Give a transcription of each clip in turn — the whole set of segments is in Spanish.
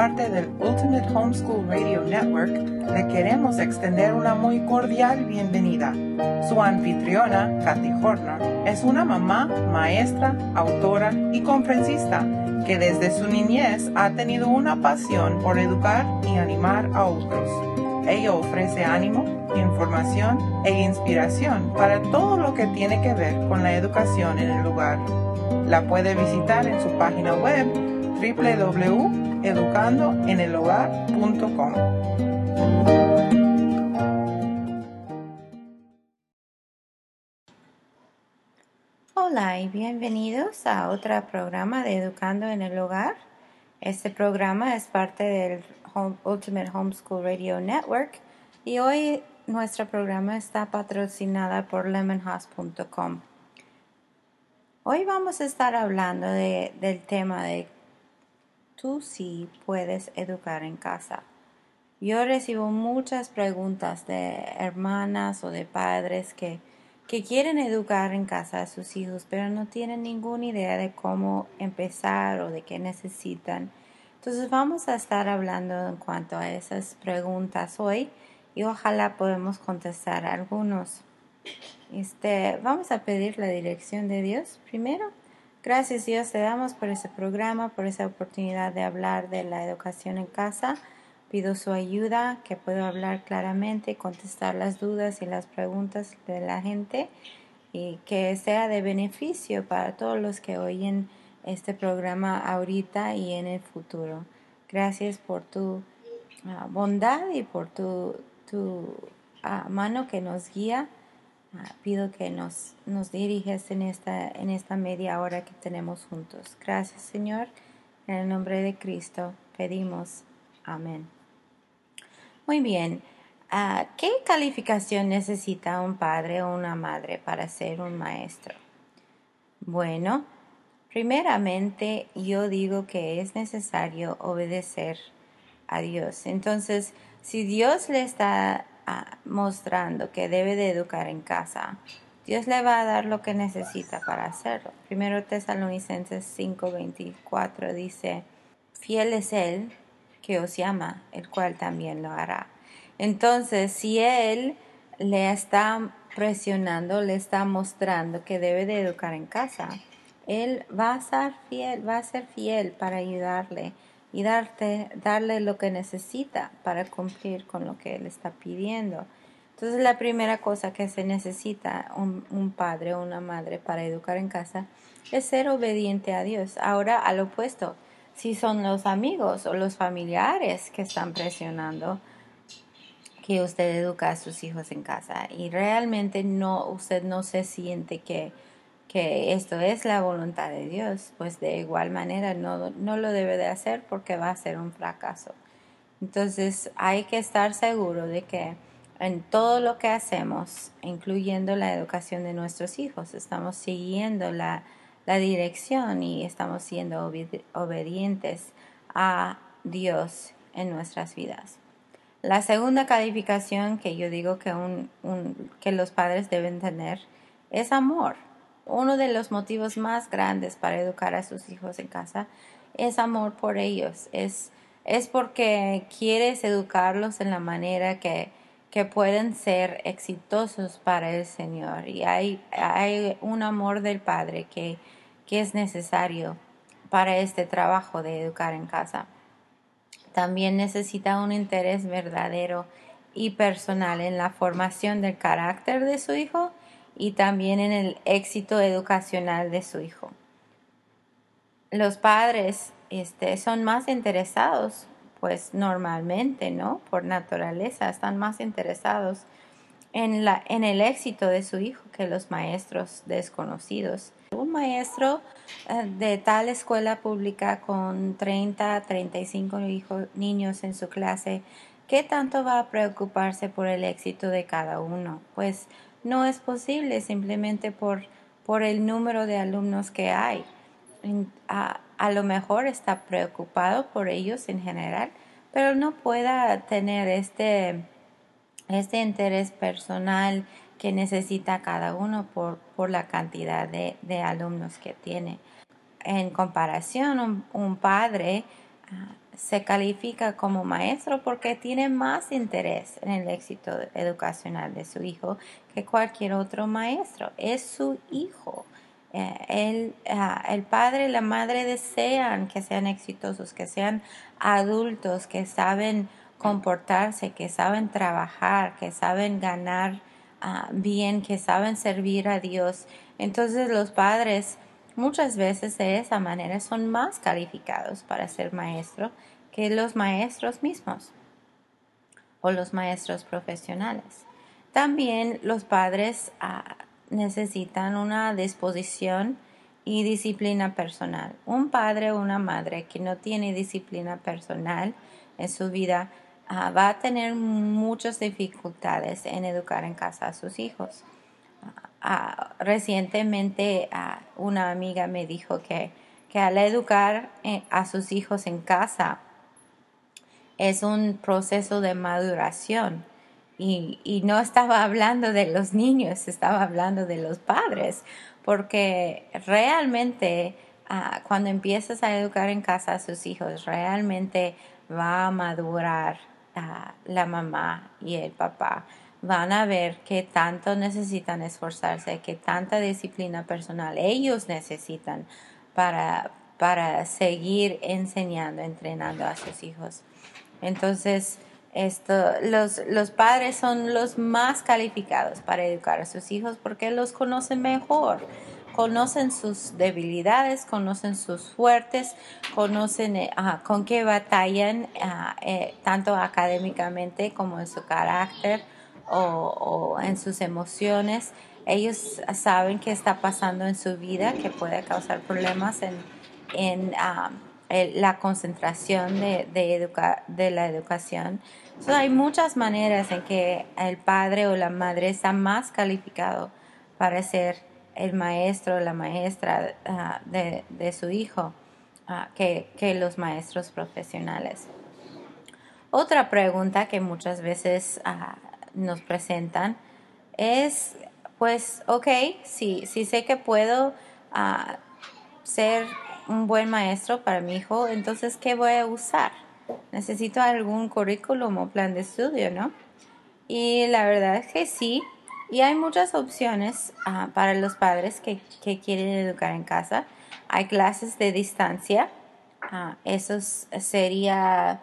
parte del Ultimate Homeschool Radio Network, le queremos extender una muy cordial bienvenida. Su anfitriona, Kathy Horner, es una mamá, maestra, autora y conferencista que desde su niñez ha tenido una pasión por educar y animar a otros. Ella ofrece ánimo, información e inspiración para todo lo que tiene que ver con la educación en el lugar. La puede visitar en su página web www.educandoenelhogar.com. Hola y bienvenidos a otro programa de Educando en el Hogar. Este programa es parte del Ultimate Homeschool Radio Network y hoy nuestro programa está patrocinada por lemonhouse.com. Hoy vamos a estar hablando del tema de tú sí puedes educar en casa. Yo recibo muchas preguntas de hermanas o de padres que, que quieren educar en casa a sus hijos, pero no tienen ninguna idea de cómo empezar o de qué necesitan. Entonces vamos a estar hablando en cuanto a esas preguntas hoy y ojalá podamos contestar algunos. Este, vamos a pedir la dirección de Dios primero. Gracias Dios te damos por ese programa, por esa oportunidad de hablar de la educación en casa. Pido su ayuda, que pueda hablar claramente, contestar las dudas y las preguntas de la gente y que sea de beneficio para todos los que oyen este programa ahorita y en el futuro. Gracias por tu ah, bondad y por tu, tu ah, mano que nos guía pido que nos, nos diriges en esta, en esta media hora que tenemos juntos. Gracias, Señor. En el nombre de Cristo pedimos. Amén. Muy bien. Ah, ¿Qué calificación necesita un padre o una madre para ser un maestro? Bueno, primeramente yo digo que es necesario obedecer a Dios. Entonces, si Dios le está mostrando que debe de educar en casa, Dios le va a dar lo que necesita para hacerlo. Primero Tesalonicenses 5:24 dice, fiel es Él que os llama, el cual también lo hará. Entonces, si Él le está presionando, le está mostrando que debe de educar en casa, Él va a ser fiel, va a ser fiel para ayudarle y darte, darle lo que necesita para cumplir con lo que él está pidiendo. Entonces la primera cosa que se necesita un, un padre o una madre para educar en casa es ser obediente a Dios. Ahora al opuesto, si son los amigos o los familiares que están presionando que usted educa a sus hijos en casa y realmente no usted no se siente que que esto es la voluntad de Dios, pues de igual manera no, no lo debe de hacer porque va a ser un fracaso. Entonces hay que estar seguro de que en todo lo que hacemos, incluyendo la educación de nuestros hijos, estamos siguiendo la, la dirección y estamos siendo obedientes a Dios en nuestras vidas. La segunda calificación que yo digo que, un, que los padres deben tener es amor uno de los motivos más grandes para educar a sus hijos en casa es amor por ellos, es, es porque quieres educarlos en la manera que, que pueden ser exitosos para el Señor. Y hay, hay un amor del Padre que, que es necesario para este trabajo de educar en casa. También necesita un interés verdadero y personal en la formación del carácter de su hijo y también en el éxito educacional de su hijo. Los padres este, son más interesados, pues normalmente, ¿no? Por naturaleza, están más interesados en, la, en el éxito de su hijo que los maestros desconocidos. Un maestro eh, de tal escuela pública con 30, 35 hijos, niños en su clase, ¿qué tanto va a preocuparse por el éxito de cada uno? Pues no es posible simplemente por, por el número de alumnos que hay. A, a, lo mejor está preocupado por ellos en general, pero no pueda tener este, este interés personal que necesita cada uno por, por la cantidad de, de, alumnos que tiene. En comparación, un, padre ah, se califica como maestro porque tiene más interés en el éxito educacional de su hijo que cualquier otro maestro. Es su hijo. Eh, ah, el, padre y la madre desean que sean exitosos, que sean adultos, que saben comportarse, que saben trabajar, que saben ganar ah, bien, que saben servir a Dios. Entonces los padres muchas veces de esa manera son más calificados para ser maestro que los maestros mismos o los maestros profesionales. También los padres ah, necesitan una disposición y disciplina personal. Un padre o una madre que no tiene disciplina personal en su vida ah, va a tener muchas dificultades en educar en casa a sus hijos. Ah, recientemente una amiga me dijo que, que al educar eh, a sus hijos en casa es un proceso de maduración y, no estaba hablando de los niños, estaba hablando de los padres, porque realmente cuando empiezas a educar en casa a sus hijos, realmente va a madurar la mamá y el papá. Van a ver que tanto necesitan esforzarse, que tanta disciplina personal ellos necesitan para, para seguir enseñando, entrenando a sus hijos. Entonces, esto, los, los padres son los más calificados para educar a sus hijos porque los conocen mejor, conocen sus debilidades, conocen sus fuertes, conocen eh, con qué batallan ah, eh, tanto académicamente como en su carácter o, en sus emociones. Ellos saben qué está pasando en su vida que puede causar problemas en, en la concentración de, de, la educación. hay muchas maneras en que el padre o la madre está más calificado para ser el maestro o la maestra ah, de, su hijo ah, que, los maestros profesionales. Otra pregunta que muchas veces ah, nos presentan es, pues, ok, si, si sé que puedo ser un buen maestro para mi hijo, entonces, ¿qué voy a usar? Necesito algún currículum o plan de estudio, ¿no? Y la verdad es que sí. Y hay muchas opciones ah, para los padres que, quieren educar en casa. Hay clases de distancia. Uh, eso sería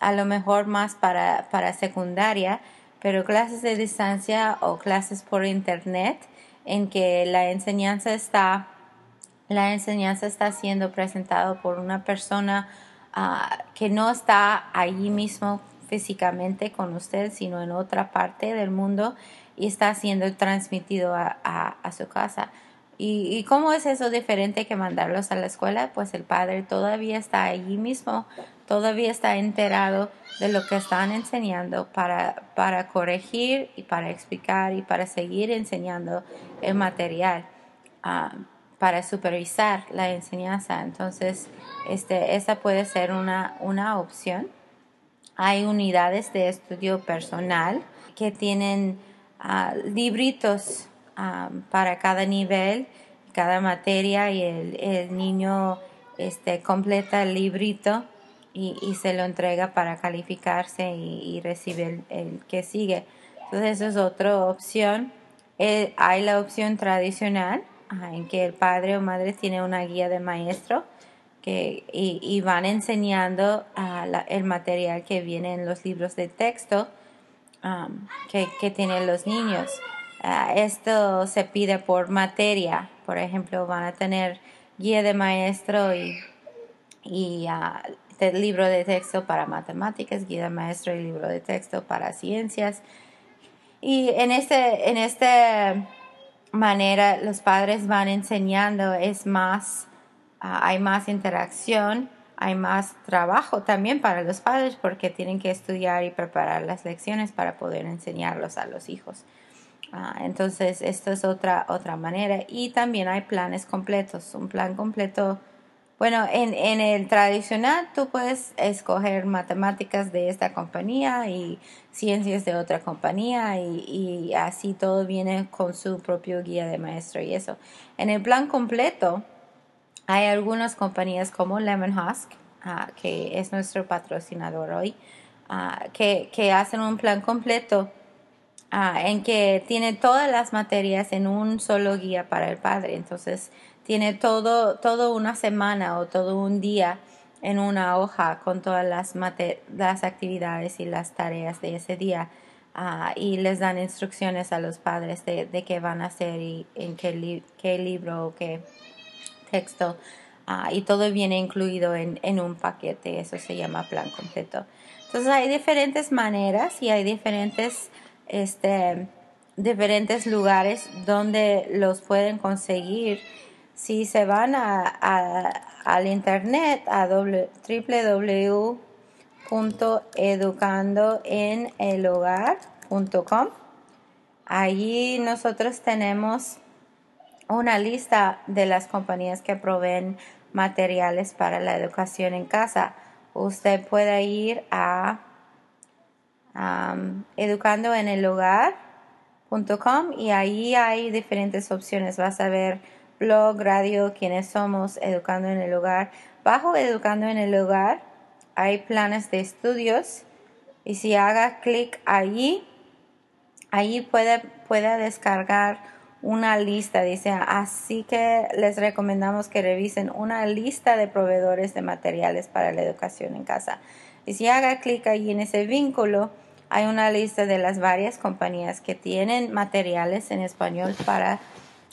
a lo mejor más para, para secundaria, pero clases de distancia o clases por internet en que la enseñanza está la enseñanza está siendo presentada por una persona ah, que no está allí mismo físicamente con usted, sino en otra parte del mundo y está siendo transmitido a, su casa. ¿Y, ¿Y, cómo es eso diferente que mandarlos a la escuela? Pues el padre todavía está allí mismo, todavía está enterado de lo que están enseñando para, para corregir y para explicar y para seguir enseñando el material. Ah, para supervisar la enseñanza. Entonces, este, esa puede ser una, una opción. Hay unidades de estudio personal que tienen ah, libritos ah, para cada nivel, cada materia y el, niño este, completa el librito y, se lo entrega para calificarse y, recibe el, que sigue. Entonces, esa es otra opción. Eh, hay la opción tradicional en que el padre o madre tiene una guía de maestro que, y, van enseñando el material que viene en los libros de texto um, que, tienen los niños. Ah, esto se pide por materia, por ejemplo, van a tener guía de maestro y, y ah, libro de texto para matemáticas, guía de maestro y libro de texto para ciencias. Y en este, en este manera los padres van enseñando es más, ah, hay más interacción, hay más trabajo también para los padres porque tienen que estudiar y preparar las lecciones para poder enseñarlos a los hijos. Ah, entonces, esto es otra, otra manera. Y también hay planes completos. Un plan completo bueno, en, en, el tradicional tú puedes escoger matemáticas de esta compañía y ciencias de otra compañía y, y, así todo viene con su propio guía de maestro y eso. En el plan completo hay algunas compañías como Lemon Husk ah, que es nuestro patrocinador hoy, ah, que, que, hacen un plan completo en que tiene todas las materias en un solo guía para el padre. Entonces, tiene todo, todo una semana o todo un día en una hoja con todas las, las actividades y las tareas de ese día. y les dan instrucciones a los padres de, de qué van a hacer y en qué, qué libro o qué texto Ah, y todo viene incluido en, en, un paquete, eso se llama plan completo. Entonces hay diferentes maneras y hay diferentes, este, diferentes lugares donde los pueden conseguir. Si se van a, al internet a www.educandoenelhogar.com, allí nosotros tenemos una lista de las compañías que proveen materiales para la educación en casa. Usted puede ir a um, educandoenelhogar.com y ahí hay diferentes opciones. Vas a ver blog, radio, quiénes somos, Educando en el Hogar. Bajo Educando en el Hogar hay planes de estudios y si haga clic allí, allí puede, puede descargar una lista, dice, así que les recomendamos que revisen una lista de proveedores de materiales para la educación en casa. Y si haga clic ahí en ese vínculo, hay una lista de las varias compañías que tienen materiales en español para,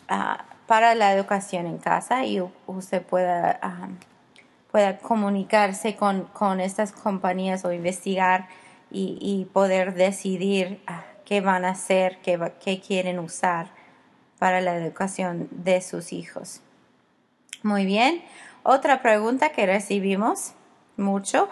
ah, para la educación en casa y usted pueda, ah, pueda comunicarse con, con, estas compañías o investigar y, poder decidir ah, qué van a hacer, qué, qué quieren usar para la educación de sus hijos. Muy bien. Otra pregunta que recibimos mucho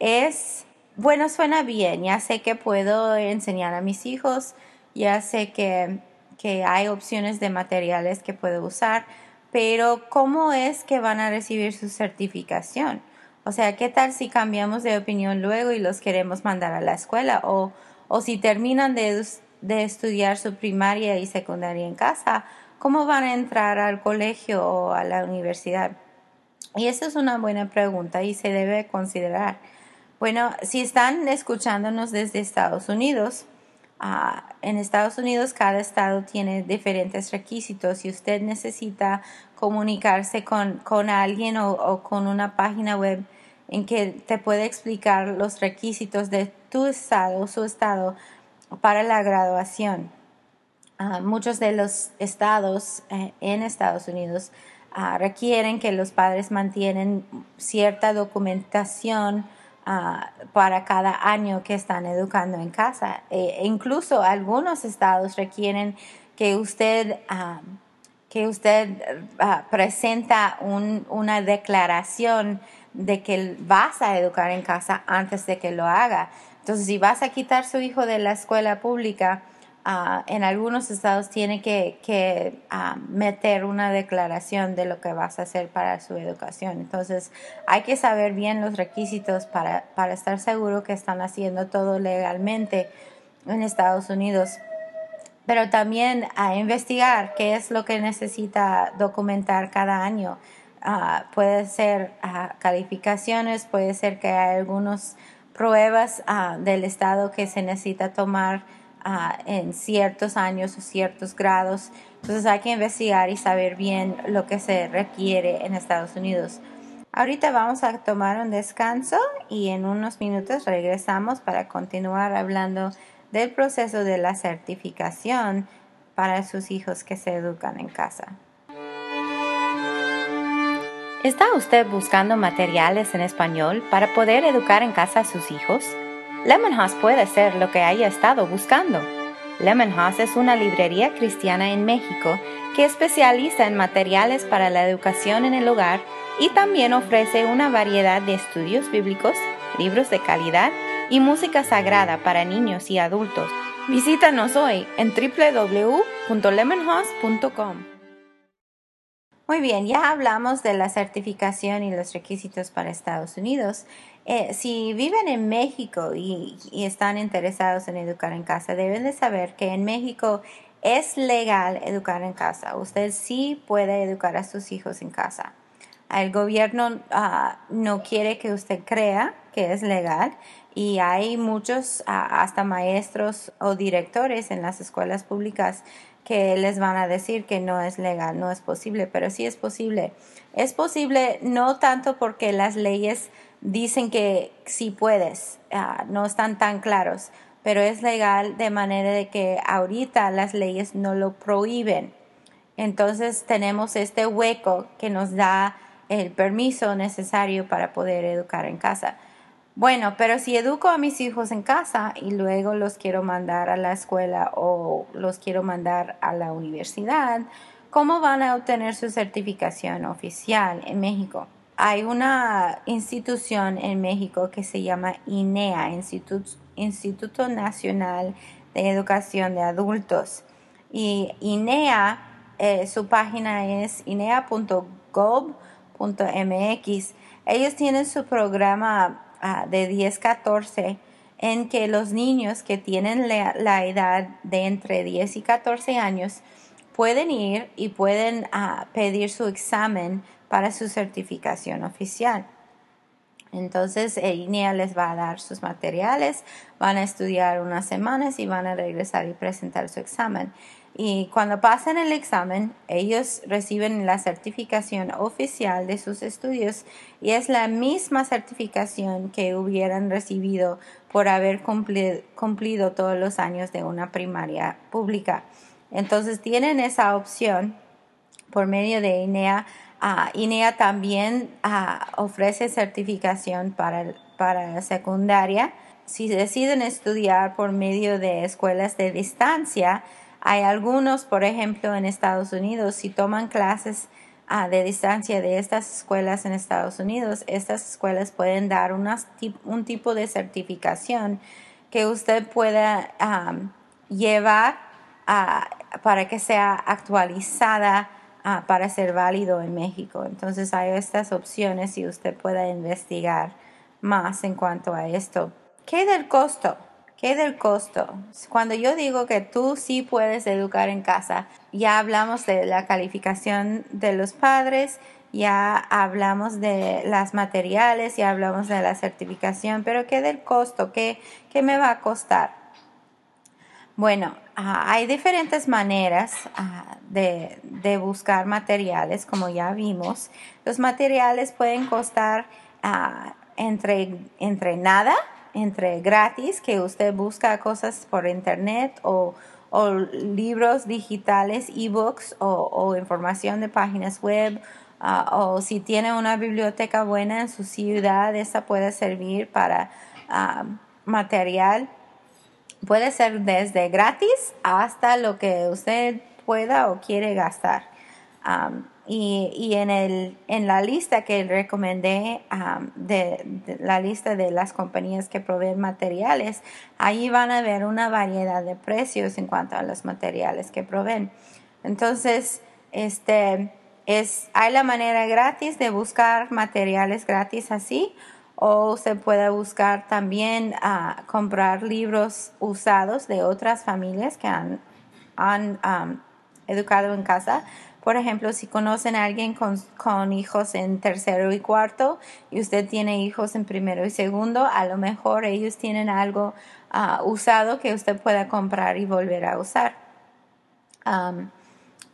es, bueno, suena bien, ya sé que puedo enseñar a mis hijos, ya sé que, que hay opciones de materiales que puedo usar, pero ¿cómo es que van a recibir su certificación? O sea, ¿qué tal si cambiamos de opinión luego y los queremos mandar a la escuela? O, o si terminan de de estudiar su primaria y secundaria en casa, ¿cómo van a entrar al colegio o a la universidad? Y esa es una buena pregunta y se debe considerar. Bueno, si están escuchándonos desde Estados Unidos, ah, en Estados Unidos cada estado tiene diferentes requisitos y usted necesita comunicarse con, con alguien o, o, con una página web en que te puede explicar los requisitos de tu estado, su estado, para la graduación. Ah, muchos de los estados eh, en Estados Unidos ah, requieren que los padres mantienen cierta documentación ah, para cada año que están educando en casa. E incluso algunos estados requieren que usted, que usted presenta una declaración de que vas a educar en casa antes de que lo haga. Entonces, si vas a quitar su hijo de la escuela pública, ah, en algunos estados tiene que, ah, meter una declaración de lo que vas a hacer para su educación. Entonces, hay que saber bien los requisitos para, estar seguro que están haciendo todo legalmente en Estados Unidos pero también a investigar qué es lo que necesita documentar cada año. Ah, puede ser calificaciones, puede ser que hay algunos pruebas del estado que se necesita tomar ah, en ciertos años o ciertos grados. Entonces hay que investigar y saber bien lo que se requiere en Estados Unidos. Ahorita vamos a tomar un descanso y en unos minutos regresamos para continuar hablando del proceso de la certificación para sus hijos que se educan en casa. ¿Está usted buscando materiales en español para poder educar en casa a sus hijos? Lemonhouse puede ser lo que haya estado buscando. Lemonhouse es una librería cristiana en México que especializa en materiales para la educación en el hogar y también ofrece una variedad de estudios bíblicos, libros de calidad y música sagrada para niños y adultos. Visítanos hoy en www.lemonhouse.com. Muy bien, ya hablamos de la certificación y los requisitos para Estados Unidos. Eh, si viven en México y, están interesados en educar en casa, deben de saber que en México es legal educar en casa. Usted sí puede educar a sus hijos en casa. El gobierno ah, no quiere que usted crea que es legal y hay muchos, ah, hasta maestros o directores en las escuelas públicas que les van a decir que no es legal, no es posible, pero sí es posible. Es posible no tanto porque las leyes dicen que sí puedes, ah, no están tan claros, pero es legal de manera de que ahorita las leyes no lo prohíben. Entonces tenemos este hueco que nos da el permiso necesario para poder educar en casa. Bueno, pero si educo a mis hijos en casa y luego los quiero mandar a la escuela o los quiero mandar a la universidad, ¿cómo van a obtener su certificación oficial en México? Hay una institución en México que se llama INEA, Instituto, Nacional de Educación de Adultos. Y INEA, eh, su página es inea.gov.mx. Ellos tienen su programa de 10-14 en que los niños que tienen la, edad de entre 10 y 14 años pueden ir y pueden ah, pedir su examen para su certificación oficial. Entonces, el INEA les va a dar sus materiales, van a estudiar unas semanas y van a regresar y presentar su examen. Y cuando pasan el examen, ellos reciben la certificación oficial de sus estudios y es la misma certificación que hubieran recibido por haber cumplido, todos los años de una primaria pública. Entonces tienen esa opción por medio de INEA. Ah, INEA también ah, ofrece certificación para, para la secundaria. Si deciden estudiar por medio de escuelas de distancia, hay algunos, por ejemplo, en Estados Unidos, si toman clases ah, de distancia de estas escuelas en Estados Unidos, estas escuelas pueden dar un tipo de certificación que usted pueda llevar ah, para que sea actualizada ah, para ser válido en México. Entonces hay estas opciones y usted pueda investigar más en cuanto a esto. ¿Qué del costo? ¿Qué del costo? Cuando yo digo que tú sí puedes educar en casa, ya hablamos de la calificación de los padres, ya hablamos de las materiales, ya hablamos de la certificación, pero ¿qué del costo? ¿Qué, qué me va a costar? Bueno, ah, hay diferentes maneras ah, de, de, buscar materiales, como ya vimos. Los materiales pueden costar uh, entre, entre nada entre gratis, que usted busca cosas por internet o, libros digitales, ebooks o, o información de páginas web. Ah, o si tiene una biblioteca buena en su ciudad, esa puede servir para ah, material. Puede ser desde gratis hasta lo que usted pueda o quiere gastar. Ah, y, y en, el, en la lista que recomendé, de, la lista de las compañías que proveen materiales, ahí van a ver una variedad de precios en cuanto a los materiales que proveen. Entonces, este, es, hay la manera gratis de buscar materiales gratis así, o se puede buscar también a comprar libros usados de otras familias que han, han educado en casa por ejemplo, si conocen a alguien con, hijos en tercero y cuarto y usted tiene hijos en primero y segundo, a lo mejor ellos tienen algo ah, usado que usted pueda comprar y volver a usar.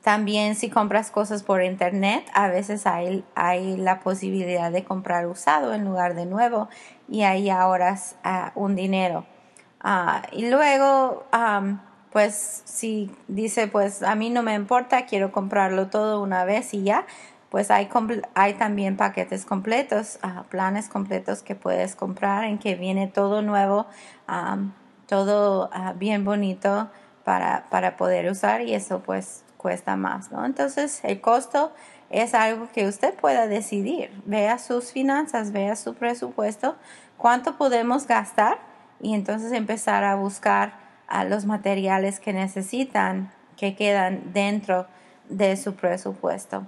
también si compras cosas por internet, a veces hay, la posibilidad de comprar usado en lugar de nuevo y ahí ahorras uh, un dinero. Ah, y luego pues si dice, pues a mí no me importa, quiero comprarlo todo una vez y ya, pues hay, hay también paquetes completos, ah, planes completos que puedes comprar en que viene todo nuevo, todo ah, bien bonito para, para poder usar y eso pues cuesta más, ¿no? Entonces el costo es algo que usted pueda decidir. Vea sus finanzas, vea su presupuesto, cuánto podemos gastar y entonces empezar a buscar a los materiales que necesitan que quedan dentro de su presupuesto.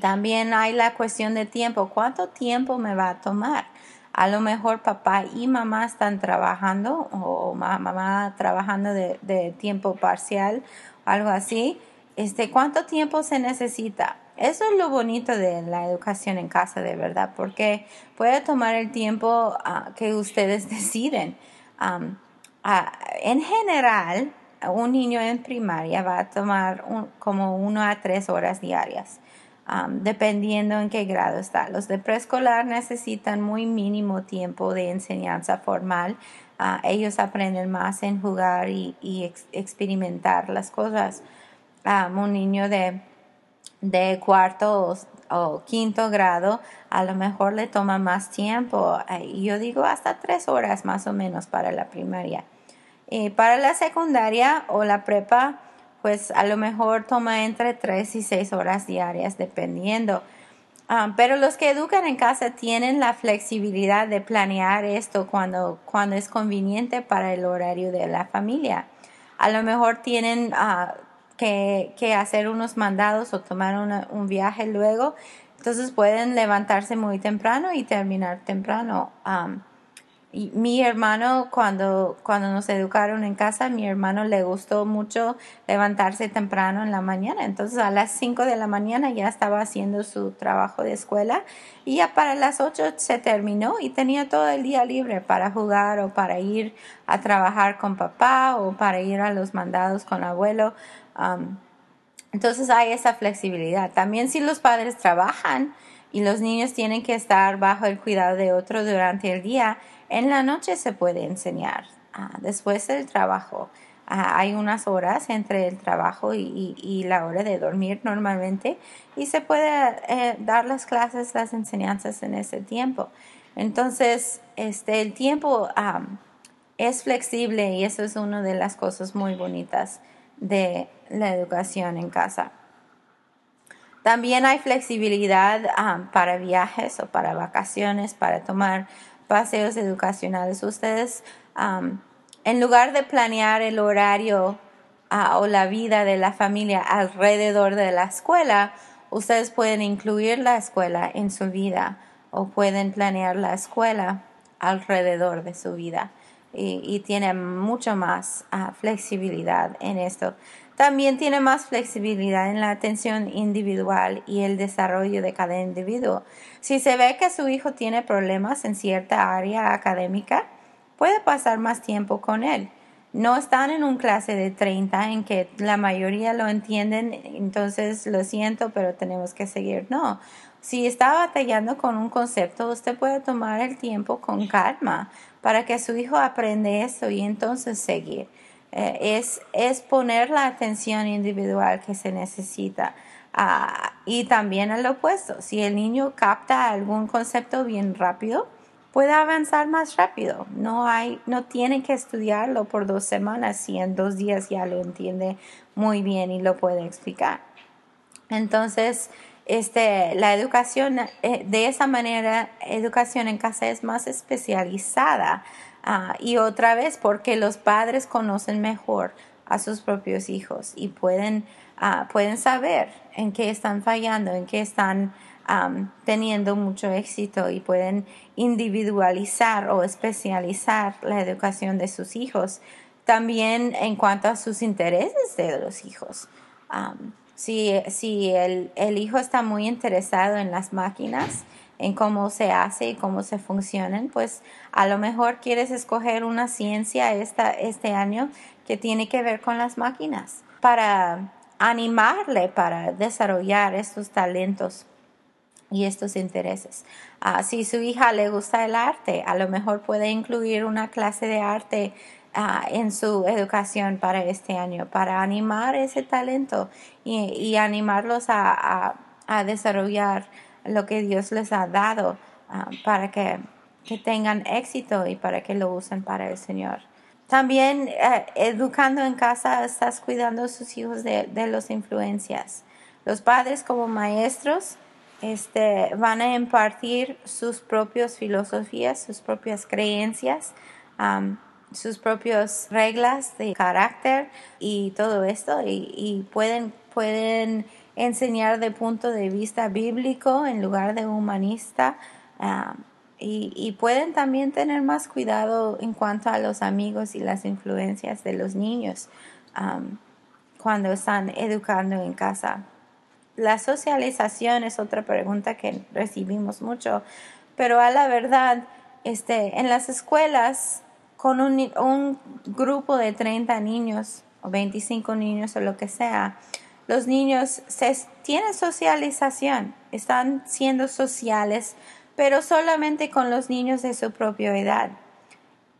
También hay la cuestión de tiempo. ¿Cuánto tiempo me va a tomar? A lo mejor papá y mamá están trabajando o mamá trabajando de, tiempo parcial, algo así. Este, ¿Cuánto tiempo se necesita? eso es lo bonito de la educación en casa, de verdad, porque puede tomar el tiempo ah, que ustedes deciden. En general, un niño en primaria va a tomar como uno a tres horas diarias, dependiendo en qué grado está. Los de preescolar necesitan muy mínimo tiempo de enseñanza formal. Ah, ellos aprenden más en jugar y, experimentar las cosas. un niño de, de cuarto quinto grado a lo mejor le toma más tiempo. y yo digo hasta tres horas más o menos para la primaria. Y para la secundaria o la prepa, pues a lo mejor toma entre 3 y 6 horas diarias, dependiendo. Ah, pero los que educan en casa tienen la flexibilidad de planear esto cuando, cuando es conveniente para el horario de la familia. A lo mejor tienen ah, que, hacer unos mandados o tomar un viaje luego, entonces pueden levantarse muy temprano y terminar temprano. Y mi hermano, cuando, cuando nos educaron en casa, mi hermano le gustó mucho levantarse temprano en la mañana. Entonces a las 5 de la mañana ya estaba haciendo su trabajo de escuela y ya para las 8 se terminó y tenía todo el día libre para jugar o para ir a trabajar con papá o para ir a los mandados con abuelo. Entonces hay esa flexibilidad. También si los padres trabajan y los niños tienen que estar bajo el cuidado de otro durante el día, en la noche se puede enseñar, ah, después del trabajo. Ah, hay unas horas entre el trabajo y, la hora de dormir normalmente y se puede eh, dar las clases, las enseñanzas en ese tiempo. Entonces, este, el tiempo es flexible y eso es una de las cosas muy bonitas de la educación en casa. También hay flexibilidad para viajes o para vacaciones, para tomar paseos educacionales. Ustedes, en lugar de planear el horario ah, o la vida de la familia alrededor de la escuela, ustedes pueden incluir la escuela en su vida o pueden planear la escuela alrededor de su vida y, y tiene mucho más ah, flexibilidad en esto. También tiene más flexibilidad en la atención individual y el desarrollo de cada individuo. Si se ve que su hijo tiene problemas en cierta área académica, puede pasar más tiempo con él. No están en un clase de 30 en que la mayoría lo entienden, entonces lo siento, pero tenemos que seguir. No, si está batallando con un concepto, usted puede tomar el tiempo con calma para que su hijo aprenda eso y entonces seguir. Eh, es, es poner la atención individual que se necesita. Ah, y también al opuesto, si el niño capta algún concepto bien rápido, puede avanzar más rápido. No hay, no tiene que estudiarlo por dos semanas si en dos días ya lo entiende muy bien y lo puede explicar. Entonces, este, la educación eh, de esa manera, educación en casa es más especializada Ah, y otra vez, porque los padres conocen mejor a sus propios hijos y pueden, ah, pueden saber en qué están fallando, en qué están teniendo mucho éxito y pueden individualizar o especializar la educación de sus hijos. También en cuanto a sus intereses de los hijos. Si si el, el hijo está muy interesado en las máquinas, en cómo se hace y cómo se funcionan, pues a lo mejor quieres escoger una ciencia esta, este año que tiene que ver con las máquinas para animarle, para desarrollar estos talentos y estos intereses. Ah, si su hija le gusta el arte, a lo mejor puede incluir una clase de arte ah, en su educación para este año, para animar ese talento y, animarlos a, a desarrollar lo que Dios les ha dado ah, para que, tengan éxito y para que lo usen para el Señor. También eh, educando en casa estás cuidando a sus hijos de, de las influencias. Los padres como maestros este, van a impartir sus propias filosofías, sus propias creencias, sus propias reglas de carácter y todo esto y, pueden, pueden enseñar de punto de vista bíblico en lugar de humanista. Ah, y, pueden también tener más cuidado en cuanto a los amigos y las influencias de los niños cuando están educando en casa. la socialización es otra pregunta que recibimos mucho, pero a la verdad, este, en las escuelas, con un, un grupo de 30 niños o 25 niños o lo que sea, los niños se, tienen socialización, están siendo sociales, pero solamente con los niños de su propia edad.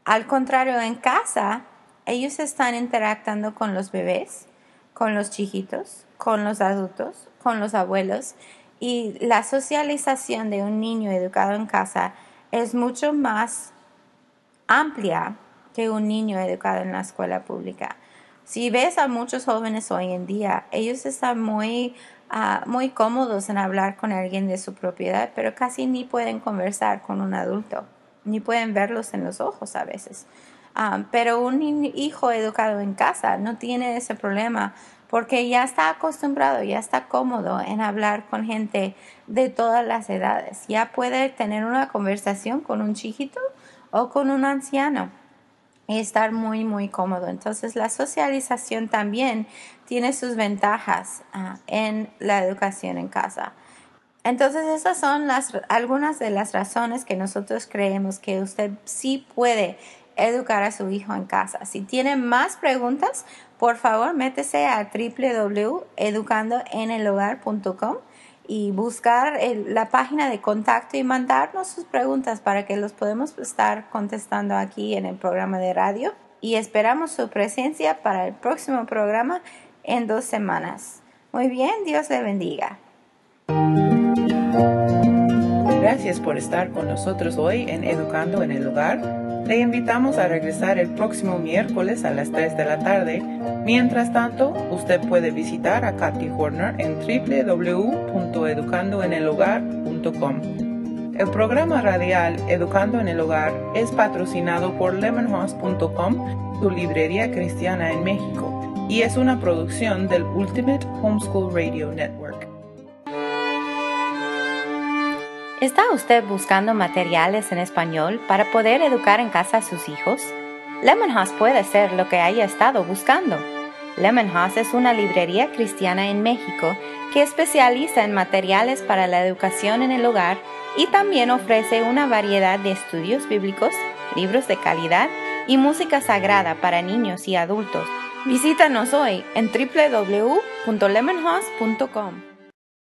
Al contrario, en casa, ellos están interactuando con los bebés, con los chiquitos, con los adultos, con los abuelos, y la socialización de un niño educado en casa es mucho más amplia que un niño educado en la escuela pública. Si ves a muchos jóvenes hoy en día, ellos están muy, ah, muy cómodos en hablar con alguien de su propiedad, pero casi ni pueden conversar con un adulto, ni pueden verlos en los ojos a veces. Ah, pero un hijo educado en casa no tiene ese problema porque ya está acostumbrado, ya está cómodo en hablar con gente de todas las edades. Ya puede tener una conversación con un chiquito o con un anciano y estar muy, muy cómodo. Entonces, la socialización también tiene sus ventajas ah, en la educación en casa. Entonces, esas son las, algunas de las razones que nosotros creemos que usted sí puede educar a su hijo en casa. Si tiene más preguntas, por favor, métese a www.educandoenelhogar.com y buscar la página de contacto y mandarnos sus preguntas para que los podemos estar contestando aquí en el programa de radio. Y esperamos su presencia para el próximo programa en dos semanas. Muy bien, Dios le bendiga. Gracias por estar con nosotros hoy en Educando en el Hogar. Le invitamos a regresar el próximo miércoles a las 3 de la tarde. Mientras tanto, usted puede visitar a Kathy Horner en www.educandoenelhogar.com. El programa radial Educando en el Hogar es patrocinado por lemonhouse.com, su librería cristiana en México, y es una producción del Ultimate Homeschool Radio Network. ¿Está usted buscando materiales en español para poder educar en casa a sus hijos? Lemonhouse puede ser lo que haya estado buscando. Lemonhouse es una librería cristiana en México que especializa en materiales para la educación en el hogar y también ofrece una variedad de estudios bíblicos, libros de calidad y música sagrada para niños y adultos. Visítanos hoy en www.lemonhouse.com.